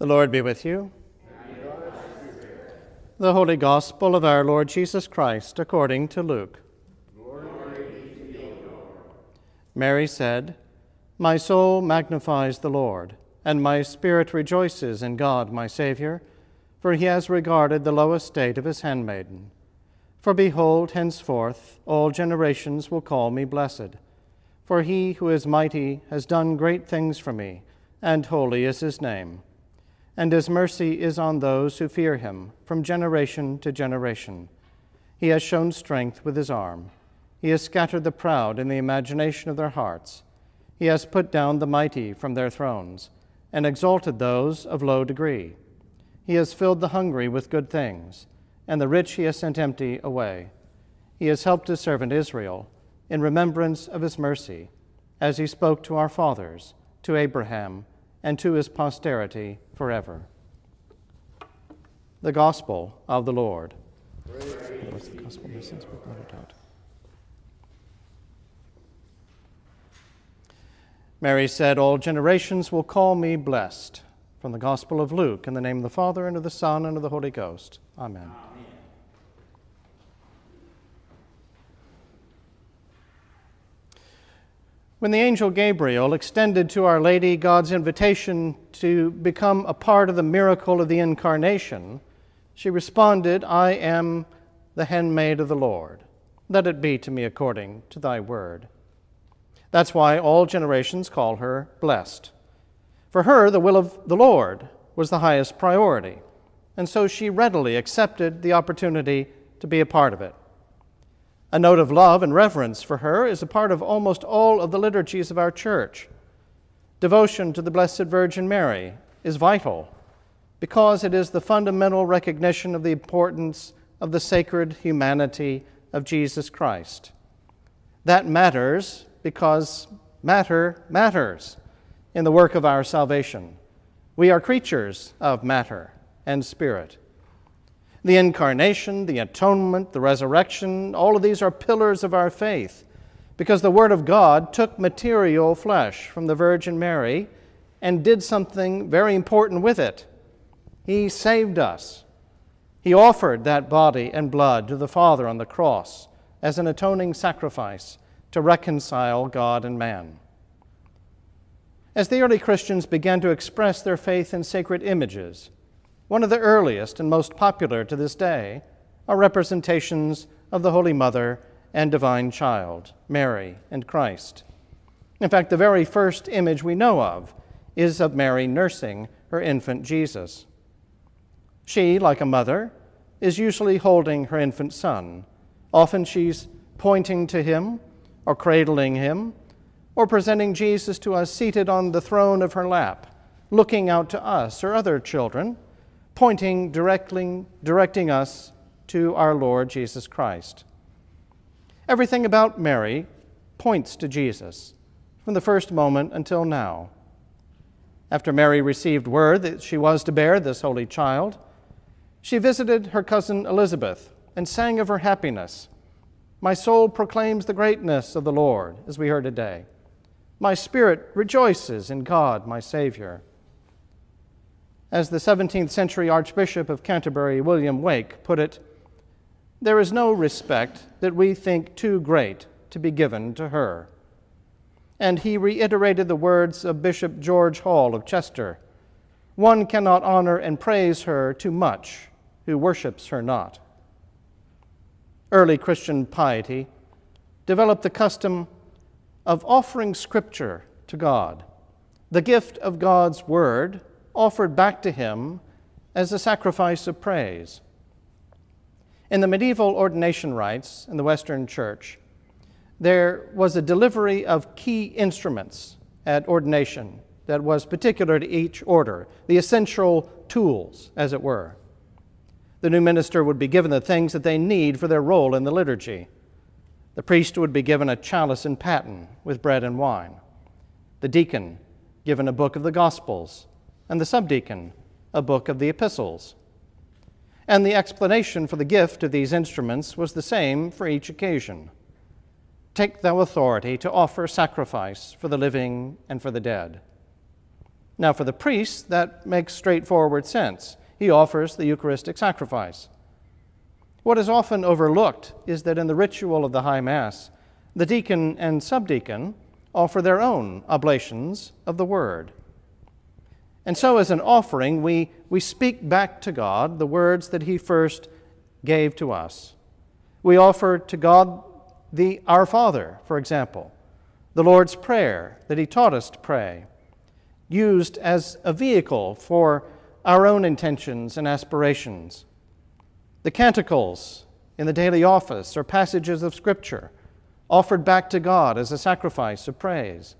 The Lord be with you. The Holy Gospel of our Lord Jesus Christ according to Luke. Mary said, My soul magnifies the Lord, and my spirit rejoices in God my Saviour, for he has regarded the low estate of his handmaiden. For behold, henceforth all generations will call me blessed. For he who is mighty has done great things for me, and holy is his name and his mercy is on those who fear him from generation to generation. He has shown strength with his arm. He has scattered the proud in the imagination of their hearts. He has put down the mighty from their thrones and exalted those of low degree. He has filled the hungry with good things, and the rich he has sent empty away. He has helped his servant Israel in remembrance of his mercy, as he spoke to our fathers, to Abraham, and to his posterity forever. The Gospel of the Lord. Message Mary said, All generations will call me blessed. From the Gospel of Luke, in the name of the Father, and of the Son, and of the Holy Ghost. Amen. When the angel Gabriel extended to Our Lady God's invitation to become a part of the miracle of the Incarnation, she responded, I am the handmaid of the Lord. Let it be to me according to thy word. That's why all generations call her blessed. For her, the will of the Lord was the highest priority, and so she readily accepted the opportunity to be a part of it. A note of love and reverence for her is a part of almost all of the liturgies of our church. Devotion to the Blessed Virgin Mary is vital because it is the fundamental recognition of the importance of the sacred humanity of Jesus Christ. That matters because matter matters in the work of our salvation. We are creatures of matter and spirit. The incarnation, the atonement, the resurrection, all of these are pillars of our faith because the Word of God took material flesh from the Virgin Mary and did something very important with it. He saved us. He offered that body and blood to the Father on the cross as an atoning sacrifice to reconcile God and man. As the early Christians began to express their faith in sacred images, one of the earliest and most popular to this day are representations of the Holy Mother and Divine Child, Mary and Christ. In fact, the very first image we know of is of Mary nursing her infant Jesus. She, like a mother, is usually holding her infant son. Often she's pointing to him or cradling him or presenting Jesus to us seated on the throne of her lap, looking out to us or other children pointing directly, directing us to our Lord Jesus Christ. Everything about Mary points to Jesus from the first moment until now. After Mary received word that she was to bear this holy child, she visited her cousin Elizabeth and sang of her happiness. My soul proclaims the greatness of the Lord, as we heard today. My spirit rejoices in God, my Savior as the 17th century Archbishop of Canterbury, William Wake, put it, there is no respect that we think too great to be given to her. And he reiterated the words of Bishop George Hall of Chester One cannot honor and praise her too much who worships her not. Early Christian piety developed the custom of offering Scripture to God, the gift of God's Word offered back to him as a sacrifice of praise. In the medieval ordination rites in the Western Church, there was a delivery of key instruments at ordination that was particular to each order, the essential tools, as it were. The new minister would be given the things that they need for their role in the liturgy. The priest would be given a chalice and paten with bread and wine. The deacon given a book of the Gospels and the subdeacon a book of the epistles. And the explanation for the gift of these instruments was the same for each occasion Take thou authority to offer sacrifice for the living and for the dead. Now, for the priest, that makes straightforward sense. He offers the Eucharistic sacrifice. What is often overlooked is that in the ritual of the High Mass, the deacon and subdeacon offer their own oblations of the Word. And so, as an offering, we, we speak back to God the words that He first gave to us. We offer to God the Our Father, for example, the Lord's Prayer that He taught us to pray, used as a vehicle for our own intentions and aspirations. The canticles in the daily office or passages of Scripture offered back to God as a sacrifice of praise.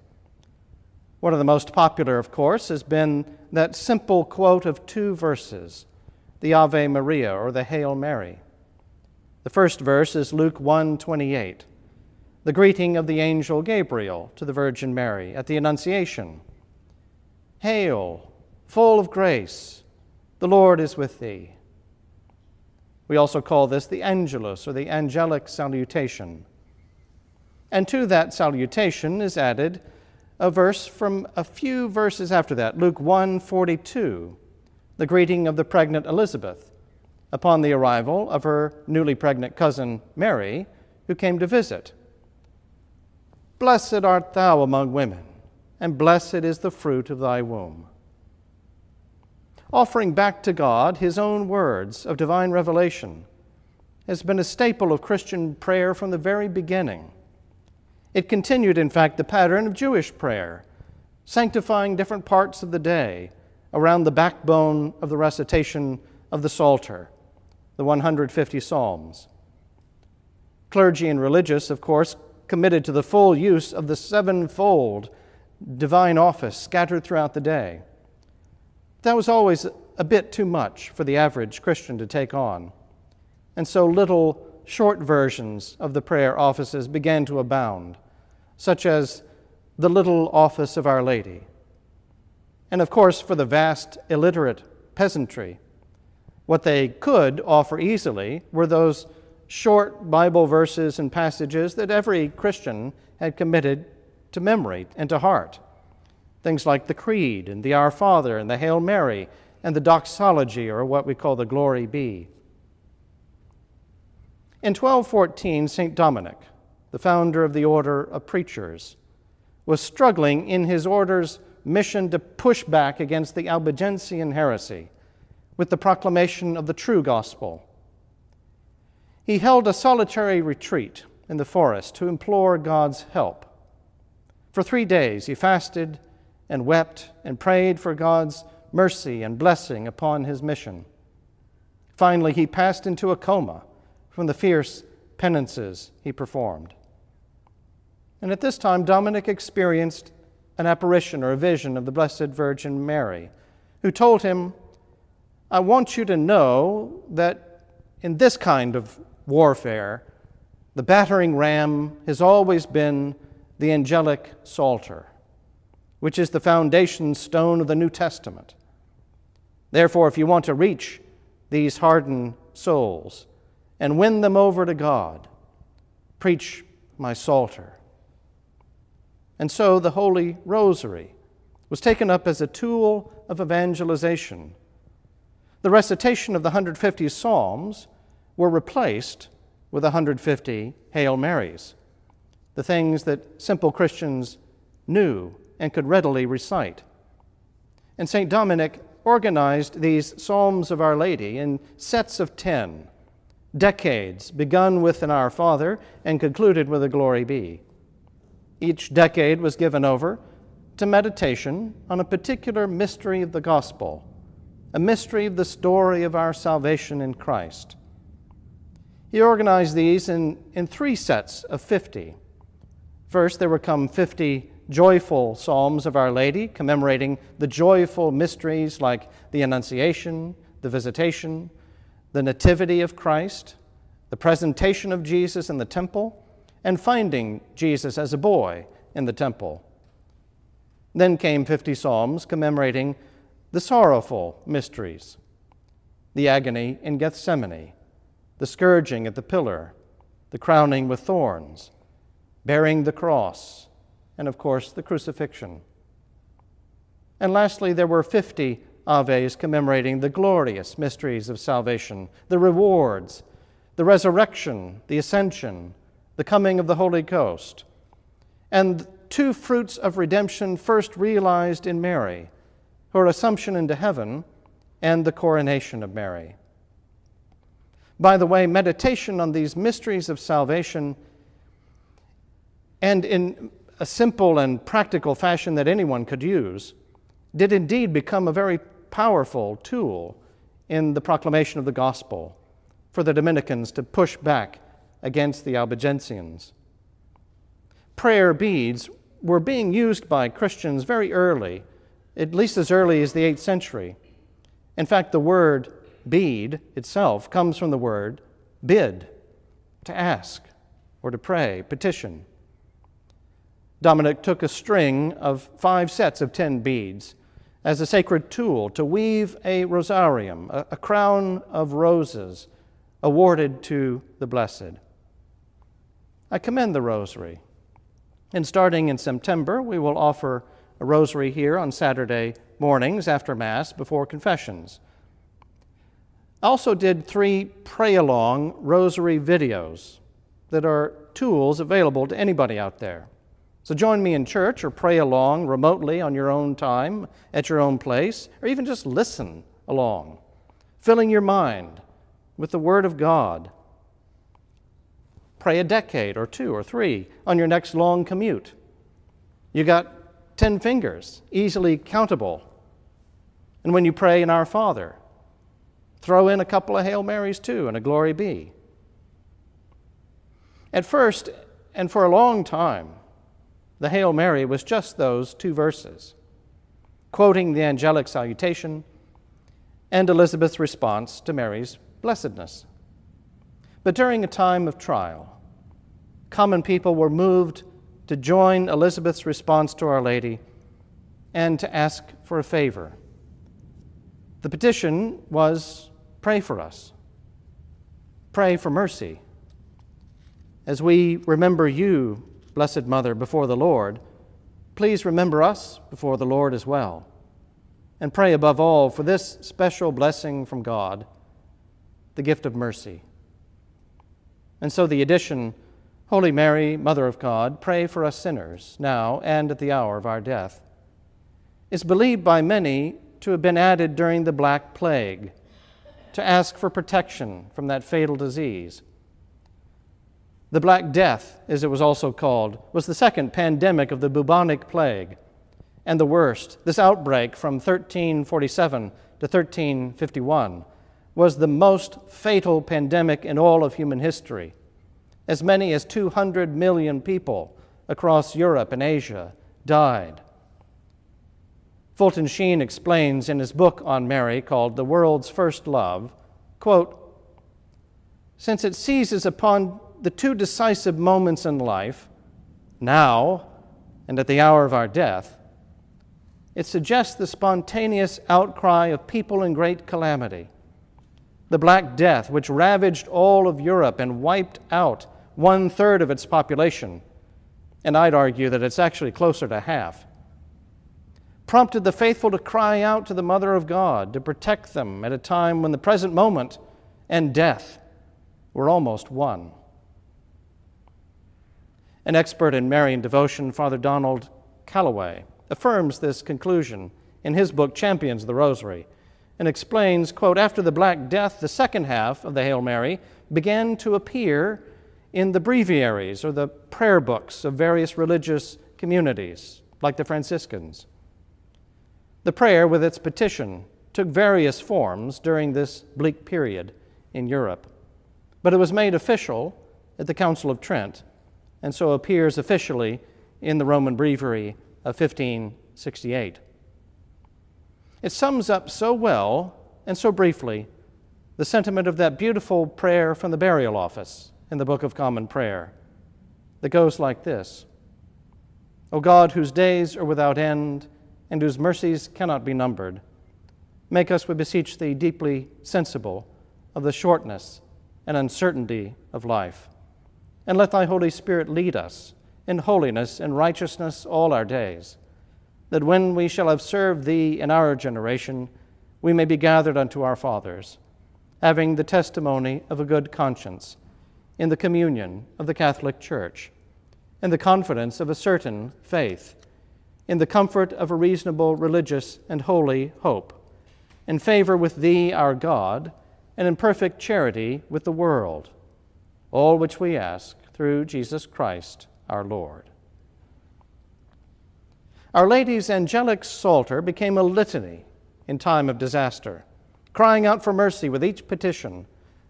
One of the most popular, of course, has been that simple quote of two verses, the Ave Maria or the Hail Mary. The first verse is Luke 1:28, the greeting of the angel Gabriel to the Virgin Mary at the Annunciation. Hail, full of grace, the Lord is with thee. We also call this the Angelus or the angelic salutation. And to that salutation is added a verse from a few verses after that, Luke 1:42, the greeting of the pregnant Elizabeth upon the arrival of her newly pregnant cousin Mary, who came to visit. Blessed art thou among women, and blessed is the fruit of thy womb. Offering back to God his own words of divine revelation has been a staple of Christian prayer from the very beginning. It continued, in fact, the pattern of Jewish prayer, sanctifying different parts of the day around the backbone of the recitation of the Psalter, the 150 Psalms. Clergy and religious, of course, committed to the full use of the sevenfold divine office scattered throughout the day. That was always a bit too much for the average Christian to take on, and so little short versions of the prayer offices began to abound, such as the little office of Our Lady. And of course, for the vast illiterate peasantry, what they could offer easily were those short Bible verses and passages that every Christian had committed to memory and to heart. Things like the Creed and the Our Father and the Hail Mary and the doxology, or what we call the Glory Be. In 1214, St. Dominic, the founder of the order of preachers, was struggling in his order's mission to push back against the Albigensian heresy with the proclamation of the true gospel. He held a solitary retreat in the forest to implore God's help. For three days he fasted and wept and prayed for God's mercy and blessing upon his mission. Finally, he passed into a coma from the fierce penances he performed. And at this time, Dominic experienced an apparition or a vision of the Blessed Virgin Mary, who told him, I want you to know that in this kind of warfare, the battering ram has always been the angelic psalter, which is the foundation stone of the New Testament. Therefore, if you want to reach these hardened souls, and win them over to God. Preach my Psalter. And so the Holy Rosary was taken up as a tool of evangelization. The recitation of the 150 Psalms were replaced with 150 Hail Marys, the things that simple Christians knew and could readily recite. And St. Dominic organized these Psalms of Our Lady in sets of 10 decades, begun with an Our Father and concluded with a Glory Be. Each decade was given over to meditation on a particular mystery of the gospel, a mystery of the story of our salvation in Christ. He organized these in, in three sets of 50. First, there would come 50 joyful psalms of Our Lady, commemorating the joyful mysteries like the Annunciation, the Visitation, the Nativity of Christ, the presentation of Jesus in the temple, and finding Jesus as a boy in the temple. Then came 50 Psalms commemorating the sorrowful mysteries the agony in Gethsemane, the scourging at the pillar, the crowning with thorns, bearing the cross, and of course the crucifixion. And lastly, there were 50 Aves commemorating the glorious mysteries of salvation, the rewards, the resurrection, the ascension, the coming of the Holy Ghost, and two fruits of redemption first realized in Mary her assumption into heaven and the coronation of Mary. By the way, meditation on these mysteries of salvation and in a simple and practical fashion that anyone could use did indeed become a very powerful tool in the proclamation of the gospel for the Dominicans to push back against the Albigensians. Prayer beads were being used by Christians very early, at least as early as the 8th century. In fact, the word bead itself comes from the word bid, to ask or to pray, petition. Dominic took a string of five sets of ten beads as a sacred tool to weave a rosarium, a, a crown of roses awarded to the blessed. I commend the rosary. And starting in September, we will offer a rosary here on Saturday mornings after Mass before confessions. I also did three pray along rosary videos that are tools available to anybody out there. So join me in church or pray along remotely on your own time, at your own place, or even just listen along, filling your mind with the Word of God. Pray a decade or two or three on your next long commute. You got 10 fingers, easily countable. And when you pray in Our Father, throw in a couple of Hail Marys too and a Glory Be. At first, and for a long time, the Hail Mary was just those two verses, quoting the angelic salutation and Elizabeth's response to Mary's blessedness. But during a time of trial, common people were moved to join Elizabeth's response to Our Lady and to ask for a favor. The petition was pray for us, pray for mercy. As we remember you, Blessed Mother, before the Lord, please remember us before the Lord as well. And pray above all for this special blessing from God, the gift of mercy. And so the addition, Holy Mary, Mother of God, pray for us sinners, now and at the hour of our death, is believed by many to have been added during the Black Plague to ask for protection from that fatal disease. The Black Death, as it was also called, was the second pandemic of the bubonic plague and the worst. This outbreak from 1347 to 1351 was the most fatal pandemic in all of human history. As many as 200 million people across Europe and Asia died. Fulton Sheen explains in his book on Mary called The World's First Love, quote, since it seizes upon the two decisive moments in life, now and at the hour of our death, it suggests the spontaneous outcry of people in great calamity. The Black Death, which ravaged all of Europe and wiped out one third of its population, and I'd argue that it's actually closer to half, prompted the faithful to cry out to the Mother of God to protect them at a time when the present moment and death were almost one. An expert in Marian devotion, Father Donald Calloway, affirms this conclusion in his book Champions of the Rosary and explains, quote, after the Black Death, the second half of the Hail Mary began to appear in the breviaries or the prayer books of various religious communities, like the Franciscans. The prayer, with its petition, took various forms during this bleak period in Europe, but it was made official at the Council of Trent and so appears officially in the Roman Breviary of 1568. It sums up so well and so briefly the sentiment of that beautiful prayer from the burial office in the Book of Common Prayer that goes like this O God, whose days are without end and whose mercies cannot be numbered, make us, we beseech thee, deeply sensible of the shortness and uncertainty of life and let thy Holy Spirit lead us in holiness and righteousness all our days. that when we shall have served thee in our generation, we may be gathered unto our fathers, having the testimony of a good conscience, in the communion of the Catholic Church, in the confidence of a certain faith, in the comfort of a reasonable religious and holy hope, in favor with thee, our God, and in perfect charity with the world. All which we ask through Jesus Christ our Lord. Our Lady's angelic psalter became a litany in time of disaster, crying out for mercy with each petition,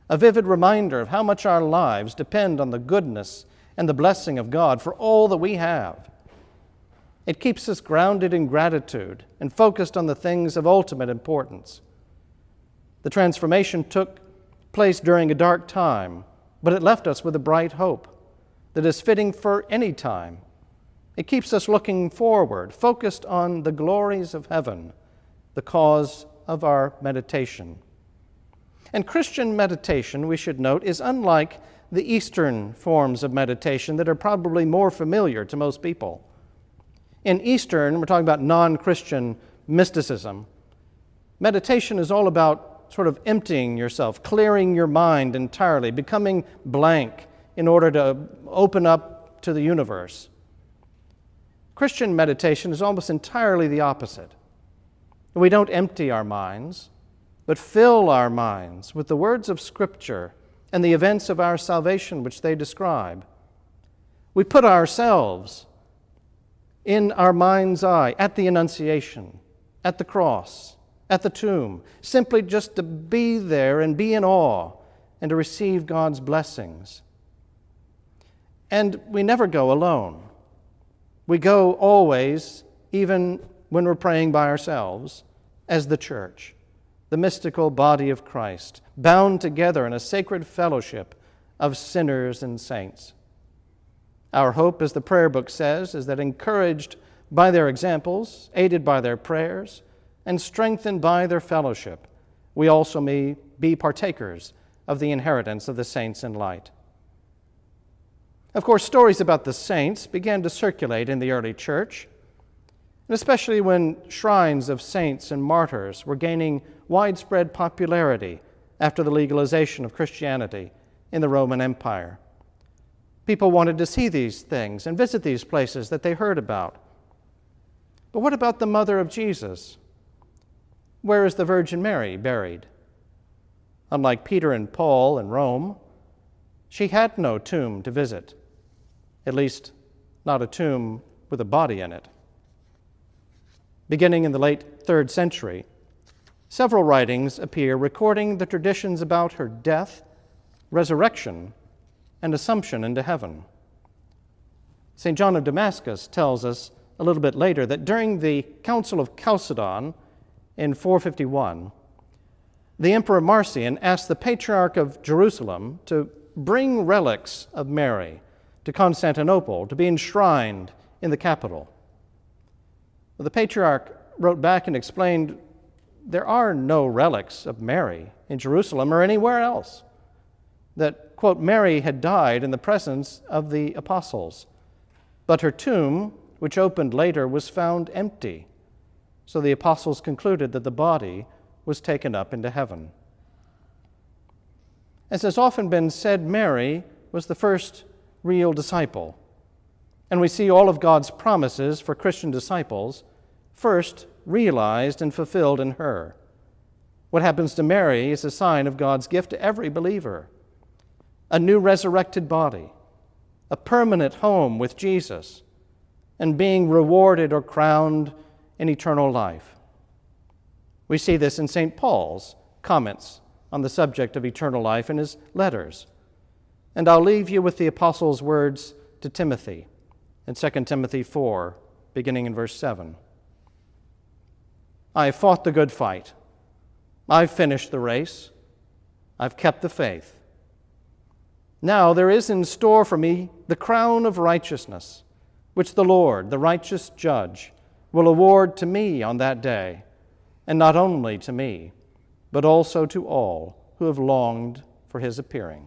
a vivid reminder of how much our lives depend on the goodness and the blessing of God for all that we have. It keeps us grounded in gratitude and focused on the things of ultimate importance. The transformation took place during a dark time, but it left us with a bright hope that is fitting for any time it keeps us looking forward, focused on the glories of heaven, the cause of our meditation. And Christian meditation, we should note, is unlike the Eastern forms of meditation that are probably more familiar to most people. In Eastern, we're talking about non Christian mysticism. Meditation is all about sort of emptying yourself, clearing your mind entirely, becoming blank in order to open up to the universe. Christian meditation is almost entirely the opposite. We don't empty our minds, but fill our minds with the words of Scripture and the events of our salvation which they describe. We put ourselves in our mind's eye at the Annunciation, at the cross, at the tomb, simply just to be there and be in awe and to receive God's blessings. And we never go alone. We go always, even when we're praying by ourselves, as the church, the mystical body of Christ, bound together in a sacred fellowship of sinners and saints. Our hope, as the prayer book says, is that encouraged by their examples, aided by their prayers, and strengthened by their fellowship, we also may be partakers of the inheritance of the saints in light. Of course, stories about the saints began to circulate in the early church, and especially when shrines of saints and martyrs were gaining widespread popularity after the legalization of Christianity in the Roman Empire. People wanted to see these things and visit these places that they heard about. But what about the mother of Jesus? Where is the Virgin Mary buried? Unlike Peter and Paul in Rome, she had no tomb to visit at least not a tomb with a body in it. Beginning in the late third century, several writings appear recording the traditions about her death, resurrection, and assumption into heaven. St. John of Damascus tells us a little bit later that during the Council of Chalcedon in 451, the Emperor Marcian asked the Patriarch of Jerusalem to bring relics of Mary to Constantinople to be enshrined in the capital. Well, the patriarch wrote back and explained there are no relics of Mary in Jerusalem or anywhere else. That, quote, Mary had died in the presence of the apostles, but her tomb, which opened later, was found empty. So the apostles concluded that the body was taken up into heaven. As has often been said, Mary was the first real disciple. And we see all of God's promises for Christian disciples first realized and fulfilled in her. What happens to Mary is a sign of God's gift to every believer a new resurrected body, a permanent home with Jesus, and being rewarded or crowned in eternal life. We see this in St. Paul's comments on the subject of eternal life in his letters. And I'll leave you with the apostle's words to Timothy in 2 Timothy 4, beginning in verse 7. I have fought the good fight. I've finished the race. I've kept the faith. Now there is in store for me the crown of righteousness, which the Lord, the righteous judge, will award to me on that day, and not only to me, but also to all who have longed for his appearing.